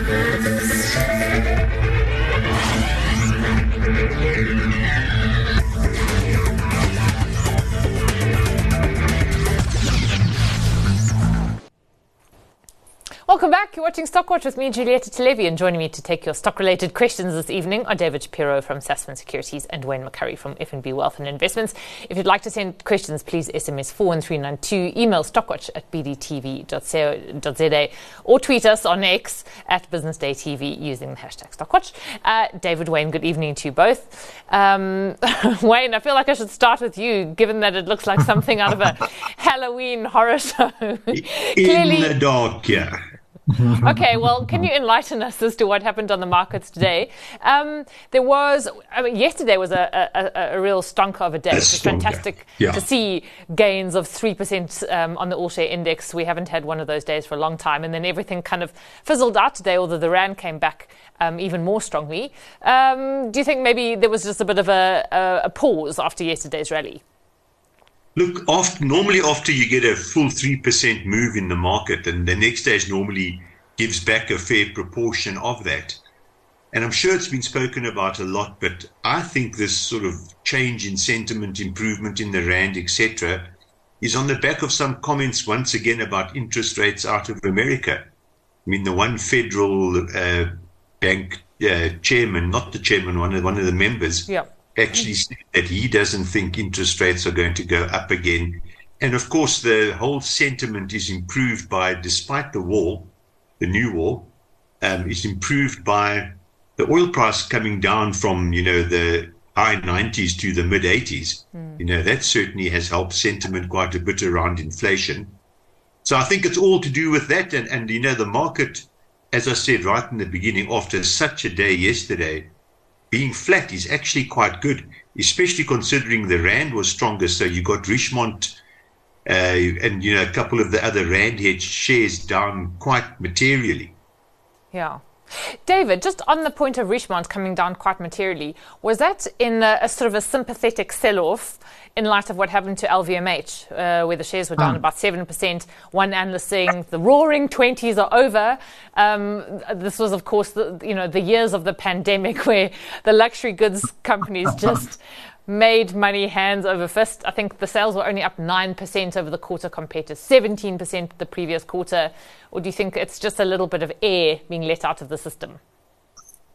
Thank you. Back. You're watching Stockwatch with me, Giulietta Talevi, and joining me to take your stock-related questions this evening are David Shapiro from Sasfin Securities and Wayne McCurrie from FNB Wealth and Investments. If you'd like to send questions, please SMS 41392, email stockwatch at bdtv.co.za, or tweet us on X at BusinessDayTV using the hashtag Stockwatch. Uh, David, Wayne, good evening to you both. Um, Wayne, I feel like I should start with you, given that it looks like something out of a Halloween horror show. In Clearly, the dark, yeah. okay, well, can you enlighten us as to what happened on the markets today? Um, there was, I mean, yesterday was a, a, a real stonker of a day. It was fantastic yeah. to see gains of 3% um, on the all share index. We haven't had one of those days for a long time. And then everything kind of fizzled out today, although the RAND came back um, even more strongly. Um, do you think maybe there was just a bit of a, a pause after yesterday's rally? Look, after, normally after you get a full 3% move in the market, and the next stage normally gives back a fair proportion of that. And I'm sure it's been spoken about a lot, but I think this sort of change in sentiment, improvement in the rand, etc., is on the back of some comments once again about interest rates out of America. I mean, the one federal uh, bank uh, chairman, not the chairman, one of one of the members, yeah actually said that he doesn't think interest rates are going to go up again. And of course, the whole sentiment is improved by, despite the war, the new war, um, is improved by the oil price coming down from, you know, the high 90s to the mid 80s. Mm. You know, that certainly has helped sentiment quite a bit around inflation. So I think it's all to do with that. And, and you know, the market, as I said right in the beginning, after such a day yesterday, being flat is actually quite good, especially considering the rand was stronger. So you got Richemont uh, and you know a couple of the other rand hedge shares down quite materially. Yeah. David, just on the point of Richemont coming down quite materially, was that in a, a sort of a sympathetic sell-off in light of what happened to LVMH, uh, where the shares were down mm. about 7%. One analyst saying the roaring 20s are over. Um, this was, of course, the, you know, the years of the pandemic where the luxury goods companies just made money hands over fist. I think the sales were only up 9% over the quarter compared to 17% the previous quarter. Or do you think it's just a little bit of air being let out of the system?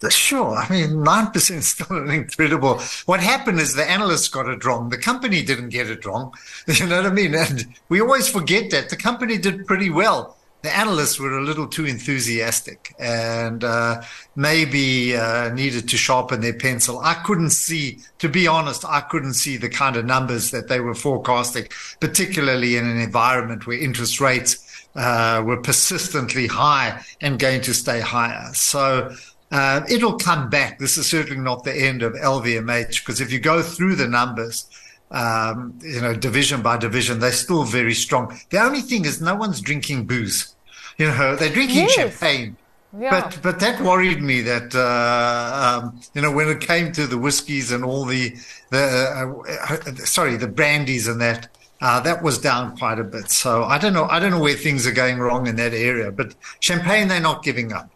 Sure. I mean, 9% is still an incredible. What happened is the analysts got it wrong. The company didn't get it wrong. You know what I mean? And we always forget that the company did pretty well. The analysts were a little too enthusiastic and uh, maybe uh, needed to sharpen their pencil. I couldn't see, to be honest, I couldn't see the kind of numbers that they were forecasting, particularly in an environment where interest rates uh, were persistently high and going to stay higher. So uh, it'll come back. This is certainly not the end of LVMH because if you go through the numbers, um, you know, division by division, they're still very strong. The only thing is no one's drinking booze. You know, they're drinking yes. champagne. Yeah. But but that worried me that uh, um, you know when it came to the whiskies and all the the uh, sorry the brandies and that uh, that was down quite a bit. So I don't know I don't know where things are going wrong in that area. But champagne they're not giving up.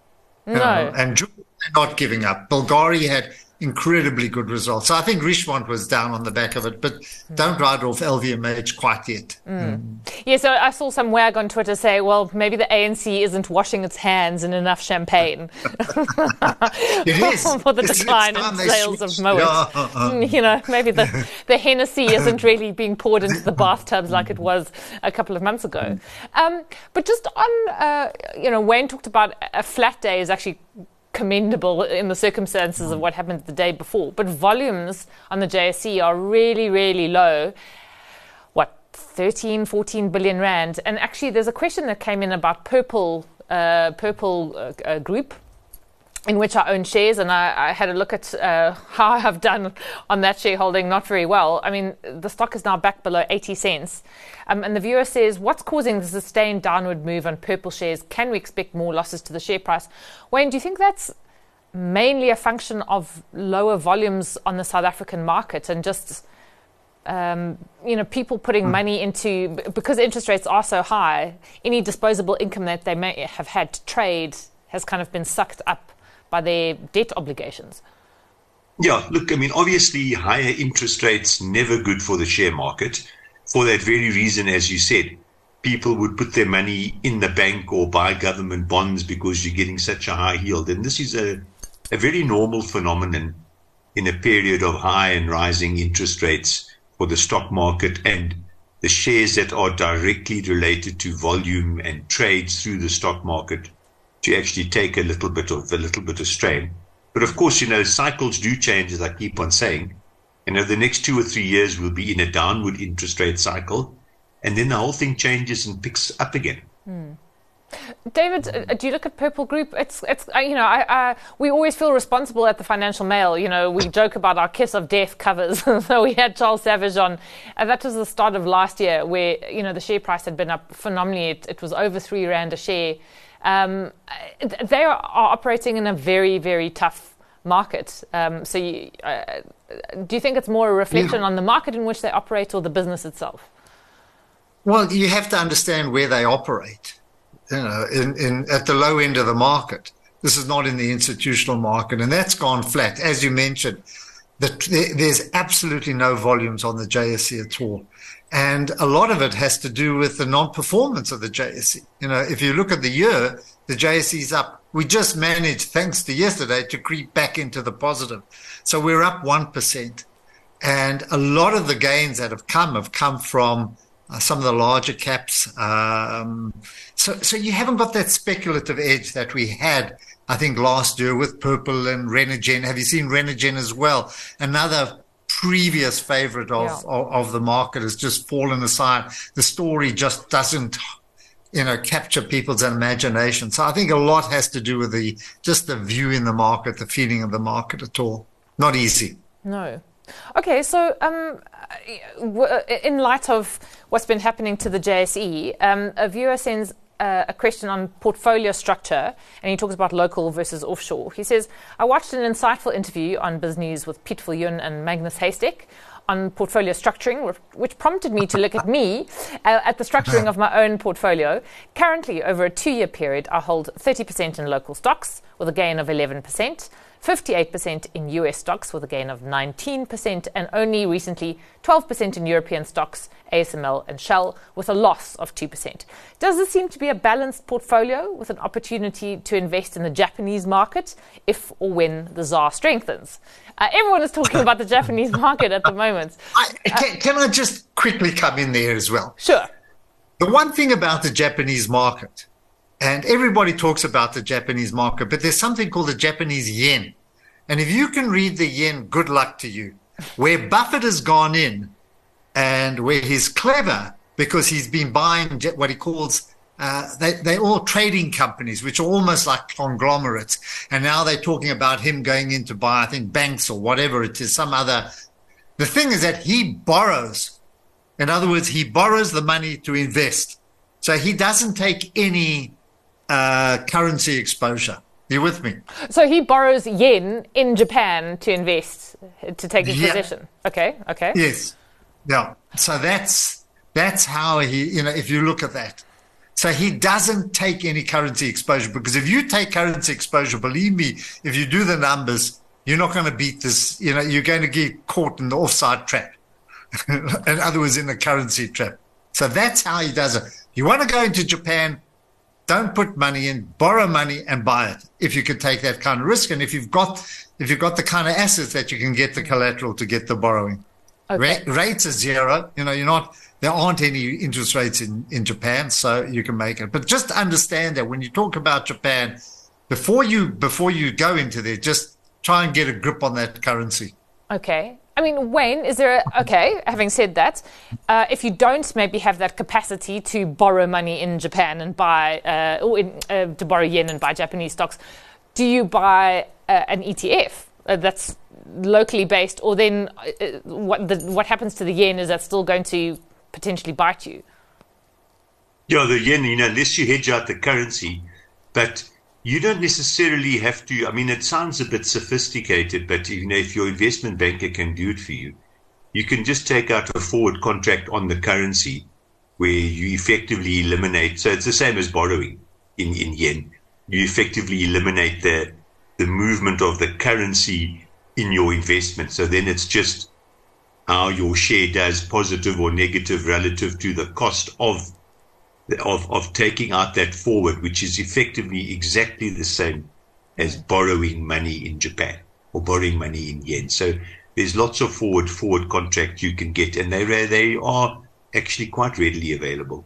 No. Know, and not giving up. Bulgari had incredibly good results. So I think Richemont was down on the back of it, but mm. don't ride off LVMH quite yet. Mm. Mm. Yeah, so I saw some wag on Twitter say, well, maybe the ANC isn't washing its hands in enough champagne it is. for the decline in sales of Moet. Yeah. you know, maybe the, the Hennessy isn't really being poured into the bathtubs like it was a couple of months ago. Um, but just on, uh, you know, Wayne talked about a flat day is actually commendable in the circumstances of what happened the day before. But volumes on the JSE are really, really low. What, 13, 14 billion rand? And actually, there's a question that came in about Purple, uh, Purple uh, uh, Group in which I own shares, and I, I had a look at uh, how I have done on that shareholding. Not very well. I mean, the stock is now back below 80 cents. Um, and the viewer says, What's causing the sustained downward move on purple shares? Can we expect more losses to the share price? Wayne, do you think that's mainly a function of lower volumes on the South African market and just um, you know, people putting mm. money into because interest rates are so high, any disposable income that they may have had to trade has kind of been sucked up by their debt obligations. Yeah, look, I mean, obviously, higher interest rates never good for the share market. For that very reason, as you said, people would put their money in the bank or buy government bonds because you're getting such a high yield. And this is a, a very normal phenomenon in a period of high and rising interest rates for the stock market and the shares that are directly related to volume and trades through the stock market to actually take a little bit of a little bit of strain. But of course, you know, cycles do change, as I keep on saying. You know, the next two or three years will be in a downward interest rate cycle, and then the whole thing changes and picks up again. Hmm. David, uh, do you look at Purple Group? It's, it's, uh, you know, I, I, we always feel responsible at the Financial Mail. You know, we joke about our kiss of death covers. so we had Charles Savage on, and that was the start of last year, where you know the share price had been up phenomenally. It, it was over three rand a share. Um, they are operating in a very, very tough market. Um, so, you, uh, do you think it's more a reflection yeah. on the market in which they operate or the business itself? Well, you have to understand where they operate you know, in, in at the low end of the market. This is not in the institutional market, and that's gone flat. As you mentioned, the, there's absolutely no volumes on the JSE at all. And a lot of it has to do with the non-performance of the JSE. You know, if you look at the year, the JSE is up. We just managed, thanks to yesterday, to creep back into the positive. So we're up 1%. And a lot of the gains that have come have come from uh, some of the larger caps. Um, so, so you haven't got that speculative edge that we had, I think, last year with Purple and Renergen. Have you seen Renergen as well? Another previous favorite of, yeah. of, of the market has just fallen aside. The story just doesn't you know capture people's imagination so i think a lot has to do with the just the view in the market the feeling of the market at all not easy no okay so um in light of what's been happening to the JSE, um, a viewer sends uh, a question on portfolio structure, and he talks about local versus offshore. He says, I watched an insightful interview on BizNews with Piet Viljoen and Magnus Heystek on portfolio structuring, which prompted me to look at me uh, at the structuring of my own portfolio. Currently, over a two year period, I hold 30% in local stocks with a gain of 11%. 58% in US stocks with a gain of 19%, and only recently 12% in European stocks, ASML and Shell, with a loss of 2%. Does this seem to be a balanced portfolio with an opportunity to invest in the Japanese market if or when the ZAR strengthens? Uh, everyone is talking about the Japanese market at the moment. I, can, can I just quickly come in there as well? Sure. The one thing about the Japanese market and everybody talks about the Japanese market, but there's something called the Japanese yen. And if you can read the yen, good luck to you. Where Buffett has gone in and where he's clever because he's been buying what he calls uh, they, they're all trading companies, which are almost like conglomerates. And now they're talking about him going in to buy, I think, banks or whatever it is, some other. The thing is that he borrows. In other words, he borrows the money to invest. So he doesn't take any uh, currency exposure. You with me? So he borrows yen in Japan to invest to take his yeah. position. Okay, okay. Yes, yeah. So that's that's how he. You know, if you look at that, so he doesn't take any currency exposure because if you take currency exposure, believe me, if you do the numbers, you're not going to beat this. You know, you're going to get caught in the offside trap. in other words, in the currency trap. So that's how he does it. You want to go into Japan, don't put money in, borrow money and buy it if you can take that kind of risk. And if you've got, if you've got the kind of assets that you can get the collateral to get the borrowing. Okay. Ra- rates are zero. You know, you're not, there aren't any interest rates in, in Japan, so you can make it. But just understand that when you talk about Japan, before you, before you go into there, just try and get a grip on that currency. Okay. I mean, Wayne, is there a, okay? Having said that, uh, if you don't maybe have that capacity to borrow money in Japan and buy, uh, or in, uh, to borrow yen and buy Japanese stocks, do you buy uh, an ETF uh, that's locally based, or then uh, what the, what happens to the yen is that still going to potentially bite you? Yeah, the yen, you know, unless you hedge out the currency, but you don't necessarily have to. I mean, it sounds a bit sophisticated, but you know, if your investment banker can do it for you, you can just take out a forward contract on the currency where you effectively eliminate. So it's the same as borrowing in, in yen. you effectively eliminate the the movement of the currency in your investment. So then it's just how your share does, positive or negative, relative to the cost of of of taking out that forward, which is effectively exactly the same as borrowing money in Japan or borrowing money in yen. So there's lots of forward forward contract you can get, and they they are actually quite readily available.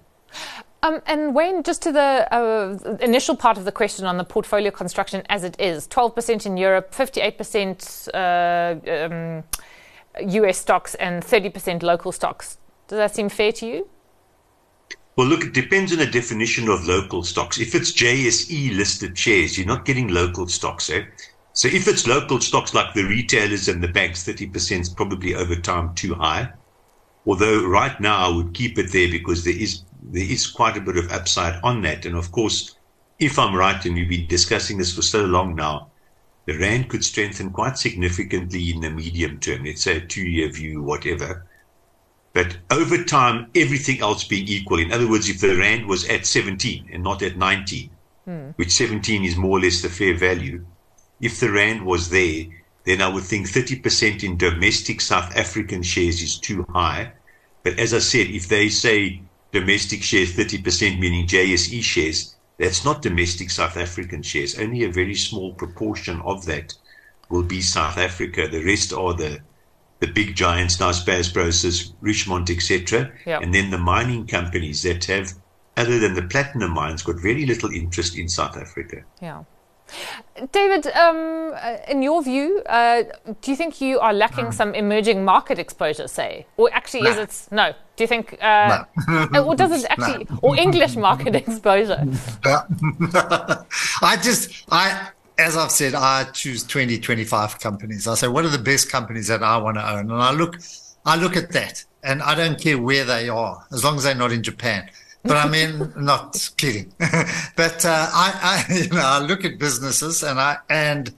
Um, and Wayne, just to the uh, initial part of the question on the portfolio construction as it is 12% in Europe, 58% uh, um, US stocks, and 30% local stocks. Does that seem fair to you? Well, look, it depends on the definition of local stocks. If it's JSE listed shares, you're not getting local stocks, eh? So if it's local stocks like the retailers and the banks, 30% is probably over time too high. Although right now I would keep it there because there is there is quite a bit of upside on that. And of course, if I'm right, and we've been discussing this for so long now, the rand could strengthen quite significantly in the medium term. Let's say a two-year view, whatever. But over time, everything else being equal. In other words, if the rand was at 17 and not at 19, hmm. which 17 is more or less the fair value, if the rand was there, then I would think 30% in domestic South African shares is too high. But as I said, if they say domestic shares 30%, meaning JSE shares, that's not domestic South African shares. Only a very small proportion of that will be South Africa. The rest are the the big giants, Naspers, Prosus, Richemont, etc. Yep. And then the mining companies that have, other than the platinum mines, got very little interest in South Africa. Yeah. David, um, uh, in your view, uh, do you think you are lacking mm. some emerging market exposure, say? Or actually, is it no? Do you think, uh, no. or does it actually, or English market exposure? I just, I, as I've said, I choose 20, 25 companies. I say, what are the best companies that I want to own? And I look, I look at that and I don't care where they are, as long as they're not in Japan. But I mean, not kidding. but uh, I, I, you know, I look at businesses and I and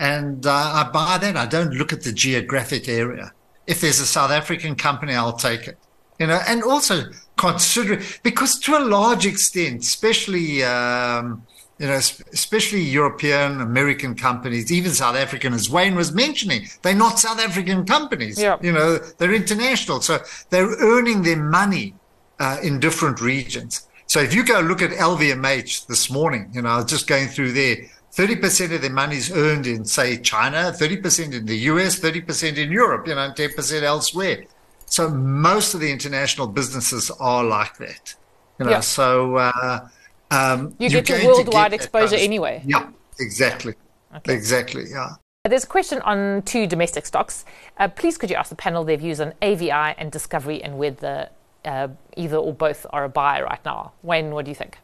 and uh, I buy that. I don't look at the geographic area. If there's a South African company, I'll take it. You know, and also consider because to a large extent, especially. Um, you know, especially European, American companies, even South African, as Wayne was mentioning, they're not South African companies. Yeah. You know, they're international. So they're earning their money uh, in different regions. So if you go look at LVMH this morning, you know, I was just going through there, 30% of their money is earned in, say, China, 30% in the US, 30% in Europe, you know, and 10% elsewhere. So most of the international businesses are like that. You know, so uh, um, you get your worldwide get exposure anyway. Yeah, exactly. Okay. Exactly, yeah. There's a question on two domestic stocks. Uh, please could you ask the panel their views on AVI and Discovery and whether uh, either or both are a buy right now. Wayne, what do you think?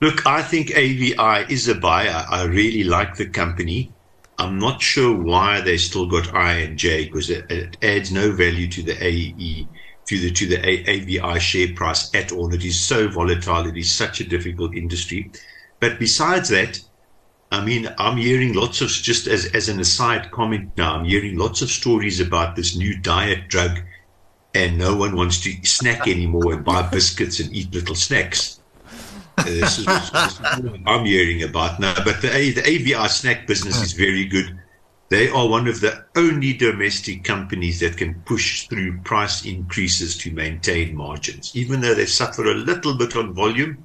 Look, I think AVI is a buyer. I really like the company. I'm not sure why they still got I and J because it, it, adds no value to the AE to the to the AVI share price at all. It is so volatile. It is such a difficult industry. But besides that, I mean, I'm hearing lots of just as as an aside comment now. I'm hearing lots of stories about this new diet drug and no one wants to snack anymore and buy biscuits and eat little snacks. Uh, this, is, is I'm hearing about now. But the, the AVI snack business is very good. They are one of the only domestic companies that can push through price increases to maintain margins. Even though they suffer a little bit on volume,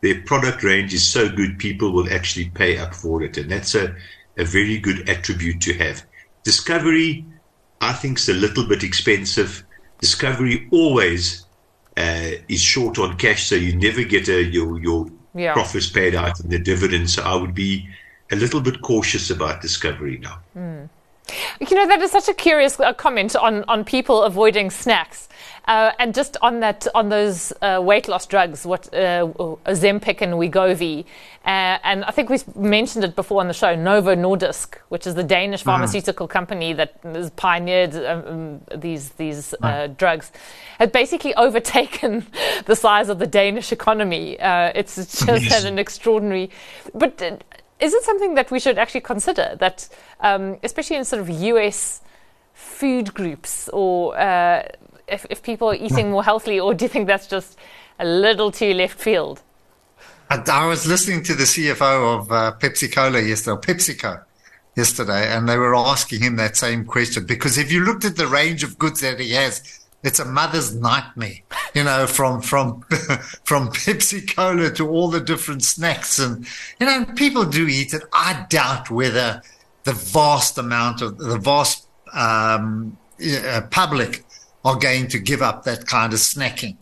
their product range is so good, people will actually pay up for it. And that's a, a very good attribute to have. Discovery, I think, is a little bit expensive. Discovery always uh, is short on cash, so you never get a, your your yeah. profits paid out in the dividends. So I would be a little bit cautious about Discovery now. Mm. You know, that is such a curious uh, comment on, on people avoiding snacks. Uh, and just on that, on those uh, weight loss drugs, what uh, Ozempic and Wegovy, uh, and I think we mentioned it before on the show, Novo Nordisk, which is the Danish hmm. pharmaceutical mm. company that has pioneered um, um these these mm. drugs, has basically overtaken the size of the Danish economy. it's just yes. had an extraordinary, but is it something that we should actually consider that, um, especially in sort of US food groups, or uh, if, if people are eating more healthily, or do you think that's just a little too left field? I, I, was listening to the CFO of uh, Pepsi Cola yesterday, PepsiCo yesterday, and they were asking him that same question because if you looked at the range of goods that he has, it's a mother's nightmare, you know, from from from Pepsi Cola to all the different snacks, and you know, people do eat it. I doubt whether the vast amount of the vast um, uh, public are going to give up that kind of snacking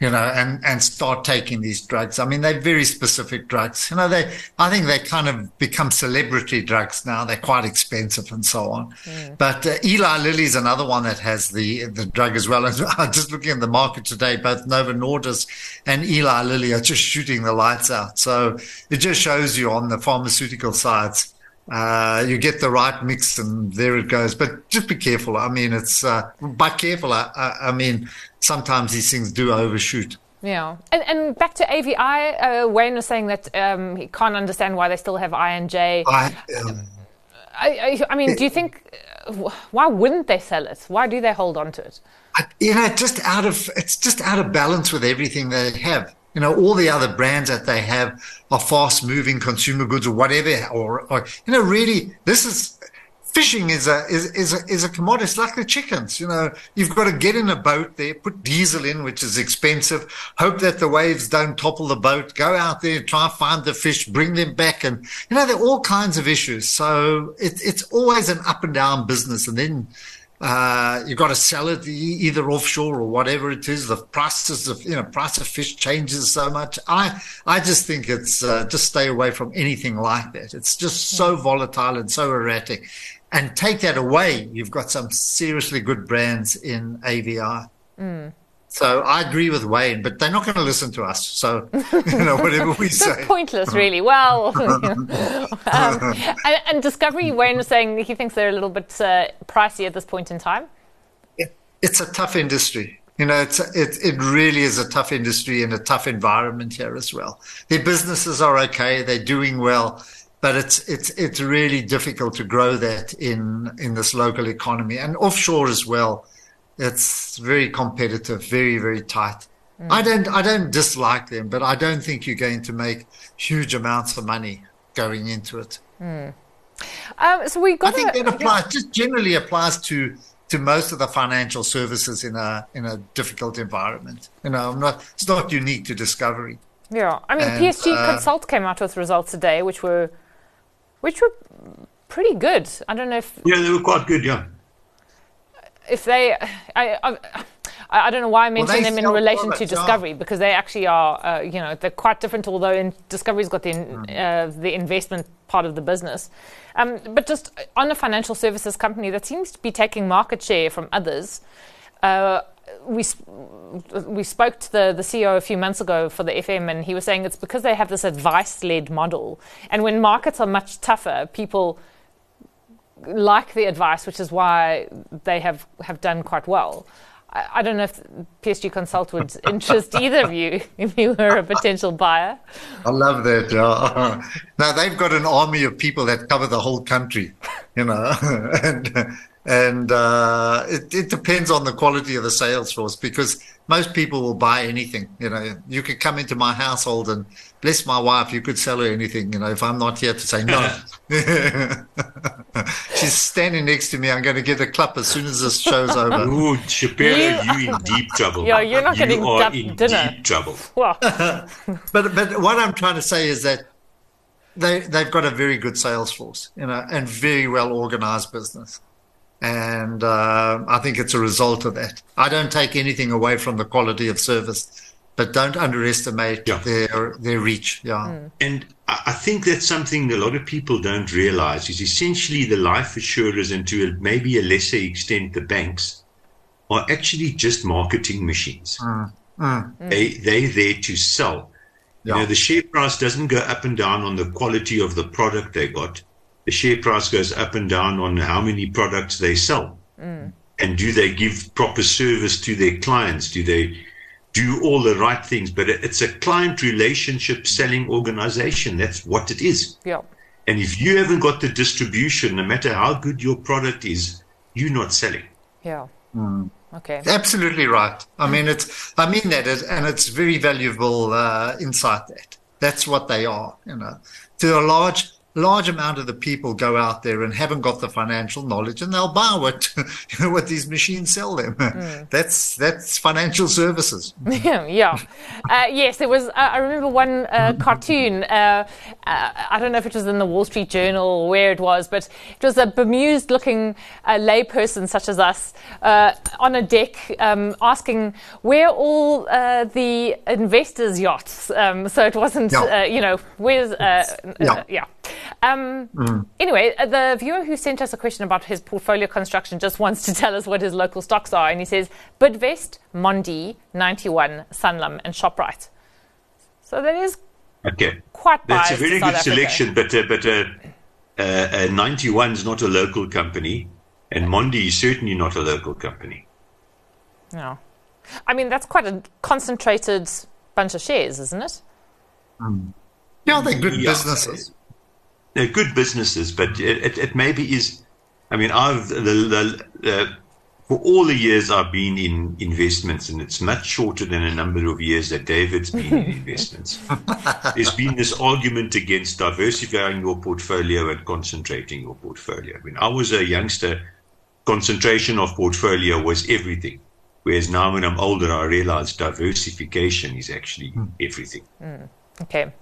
you know, and, and start taking these drugs. I mean, they're very specific drugs. You know, they, I think they kind of become celebrity drugs now. They're quite expensive and so on. Mm. But uh, Eli Lilly is another one that has the, the drug as well. And I'm just looking at the market today, both Novo Nordisk and Eli Lilly are just shooting the lights out. So it just shows you on the pharmaceutical sides, uh, you get the right mix and there it goes. But just be careful. I mean, it's, uh, by careful, I, I, mean, sometimes these things do overshoot. Yeah, and, and back to AVI, uh, Wayne was saying that um, he can't understand why they still have I and J. I, um, I, I, I, mean, do you think why wouldn't they sell it? Why do they hold on to it? you know, just out of it's just out of balance with everything they have. You know, all the other brands that they have are fast moving consumer goods or whatever, or, or you know, really, this is fishing is a is is a, is a commodity. It's like the chickens. You know, you've got to get in a boat there, put diesel in, which is expensive. Hope that the waves don't topple the boat. Go out there, try and find the fish, bring them back, and you know there are all kinds of issues. So it, it's always an up and down business, and then. Uh, you've got to sell it either offshore or whatever it is. The prices of you know price of fish changes so much. I I just think it's uh, just stay away from anything like that. It's just so volatile and so erratic and take that away, you've got some seriously good brands in AVI. Mm. So I agree with Wayne, but they're not going to listen to us. So you know whatever we say, pointless, really. Well, um, and, and, Discovery, Wayne was saying he thinks they're a little bit uh, pricey at this point in time. It, it's a tough industry. You know, it's it it really is a tough industry and a tough environment here as well. Their businesses are okay; they're doing well but it's it's it's really difficult to grow that in in this local economy and offshore as well. It's very competitive, very very tight. Mm. I don't I don't dislike them, but I don't think you're going to make huge amounts of money going into it. Mm. Um, so we got. I think that applies. Just generally applies to to most of the financial services in a in a difficult environment. You know, I'm not. It's not unique to Discovery. Yeah, I mean, and, PSG uh, Konsult came out with results today, which were which were pretty good. I don't know if yeah, they were quite good. Yeah. If they, I, I, I don't know why I mentioned well, them in relation to Discovery because they actually are, uh, you know, they're quite different. Although in Discovery's got the mm. uh, the investment part of the business, um, but just on a financial services company that seems to be taking market share from others. Uh, we we spoke to the, the CEO a few months ago for the FM, and he was saying it's because they have this advice led model. And when markets are much tougher, people like the advice, which is why they have, have done quite well. I, I don't know if PSG Konsult would interest either of you if you were a potential buyer. I love that. Yeah. now they've got an army of people that cover the whole country, you know, and and uh, it, it, depends on the quality of the sales force because most people will buy anything. You know, you could come into my household and bless my wife, you could sell her anything. You know, if I'm not here to say no, she's standing next to me. I'm going to get a clap as soon as this show's over. Ooh, Shapiro, you in deep trouble. Yeah, you're not you getting are in dinner. deep trouble. Well. but but what I'm trying to say is that they they've got a very good sales force, you know, and very well organized business and uh, I think it's a result of that. I don't take anything away from the quality of service, but don't underestimate yeah. their their reach. Yeah, mm. and I think that's something a lot of people don't realize is essentially the life assurers and to maybe a lesser extent the banks are actually just marketing machines. Mm. Mm. They they're there to sell. Yeah. You know, the share price doesn't go up and down on the quality of the product they got the share price goes up and down on how many products they sell. Mm. And do they give proper service to their clients? Do they do all the right things? But it's a client relationship selling organization. That's what it is. Yeah. And if you haven't got the distribution, no matter how good your product is, you're not selling. Yeah. Mm. Okay. Absolutely right. I mean, it's, I mean that, and it's very valuable uh, insight that. That's what they are, you know. To a large large amount of the people go out there and haven't got the financial knowledge and they'll buy what you know what these machines sell them mm. that's that's financial services yeah uh, yes there was uh, i remember one uh, cartoon uh, uh, i don't know if it was in the wall street journal or where it was but it was a bemused looking uh, layperson such as us on a deck um, asking where all the investors yachts um, so it wasn't yeah. you know where's yeah. yeah um, mm. Anyway, uh, the viewer who sent us a question about his portfolio construction just wants to tell us what his local stocks are. And he says Bidvest, Mondi, 91, Sanlam, and ShopRite. So that is okay. quite That's a very good selection, but, uh, but uh, uh, 91 is not a local company, and Mondi is certainly not a local company. No. I mean, that's quite a concentrated bunch of shares, isn't it? Mm. Yeah, they're good yeah. businesses they're good businesses, but it, it, it maybe is. I mean, I've the, the, the, for all the years I've been in investments, and it's much shorter than a number of years that David's been in investments. There's been this argument against diversifying your portfolio and concentrating your portfolio. I mean, I was a youngster, concentration of portfolio was everything. Whereas now, when I'm older, I realize diversification is actually mm. everything. Mm. Okay.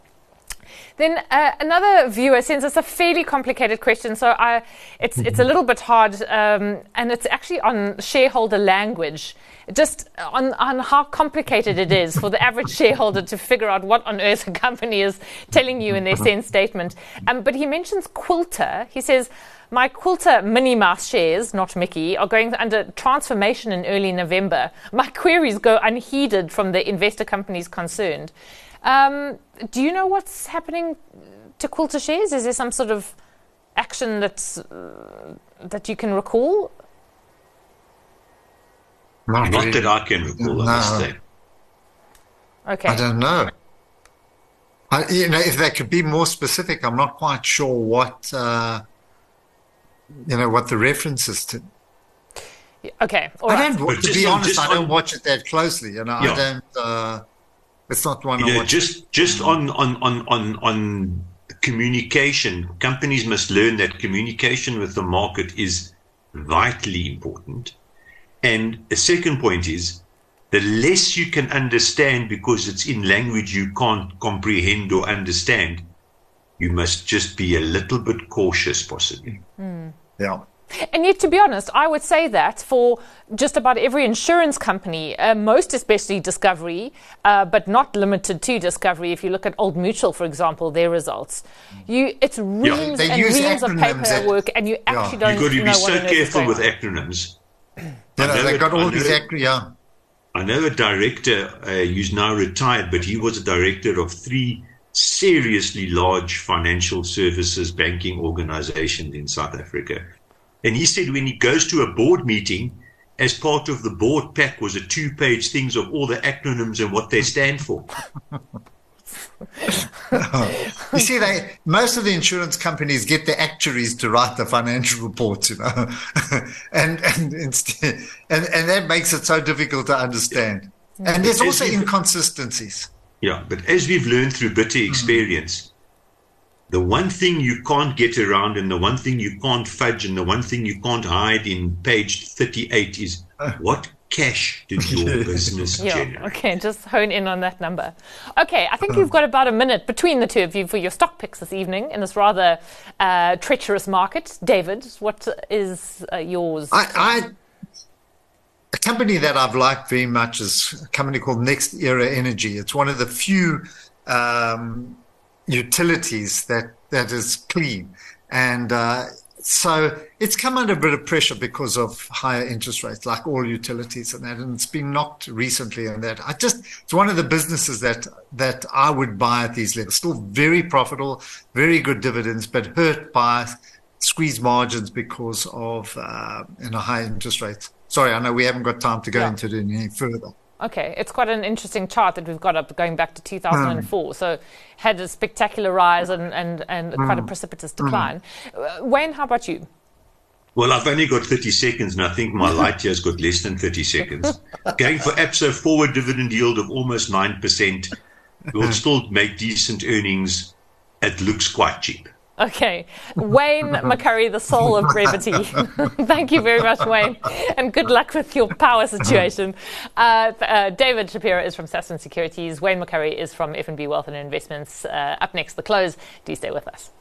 Then uh, another viewer sends us a fairly complicated question, so I, it's it's a little bit hard, um, and it's actually on shareholder language, just on on how complicated it is for the average shareholder to figure out what on earth a company is telling you in their SENS statement. Um, but he mentions Quilter. He says. My Quilter Minnie Mouse shares, not Mickey, are going under transformation in early November. My queries go unheeded from the investor companies concerned. Um, do you know what's happening to Quilter shares? Is there some sort of action that's uh, that you can recall? Not, Not that I can recall. No. Okay. I don't know. I, you know, if they could be more specific, I'm not quite sure what uh, you know what the reference is to. Okay. All I right. don't. To be honest, I don't watch it that closely. You know, yeah. I don't. Uh, it's not one. Know, just just on on on on on communication, companies must learn that communication with the market is vitally important. And a second point is the less you can understand because it's in language you can't comprehend or understand, you must just be a little bit cautious, possibly. Mm. Yeah. And yet, to be honest, I would say that for just about every insurance company, uh, most especially Discovery, uh, but not limited to Discovery. If you look at Old Mutual, for example, their results, you it's reams yeah, and reams of paperwork, and you actually yeah. don't. You've got to be so careful with acronyms. Yeah, they got all these acronyms. Yeah. I know a director uh, who's now retired, but he was a director of three seriously large financial services banking organizations in South Africa and he said when he goes to a board meeting, as part of the board pack was a two page things of all the acronyms and what they stand for. you see, they most of the insurance companies get the actuaries to write the financial reports, you know, and and instead, and and that makes it so difficult to understand. And there's also inconsistencies. Yeah, but as we've learned through bitter mm-hmm. experience, the one thing you can't get around and the one thing you can't fudge and the one thing you can't hide in page 38 is what cash did your business yeah, generate? Okay, just hone in on that number. Okay, I think you've got about a minute between the two of you for your stock picks this evening in this rather uh, treacherous market. David, what is uh, yours? I, I, a company that I've liked very much is a company called NextEra Energy. It's one of the few um, utilities that that is clean, and uh, so it's come under a bit of pressure because of higher interest rates, like all utilities and that, and it's been knocked recently. And that I just it's one of the businesses that that I would buy at these levels. Still very profitable, very good dividends, but hurt by squeezed margins because of uh, you know high interest rates. Sorry, I know we haven't got time to go yeah. into it any further. Okay, it's quite an interesting chart that we've got up going back to 2004. Mm. So had a spectacular rise and, and, and mm. quite a precipitous decline. Mm. Wayne, how about you? Well, I've only got 30 seconds, and I think my light year's got less than 30 seconds. Going for Absa forward dividend yield of almost 9%. we'll still make decent earnings. It looks quite cheap. Okay. Wayne McCurrie, the soul of brevity. Thank you very much, Wayne. And good luck with your power situation. Uh, uh, David Shapiro is from Sasfin Securities. Wayne McCurrie is from FNB Wealth and Investments. Uh, up next, the close. Do stay with us.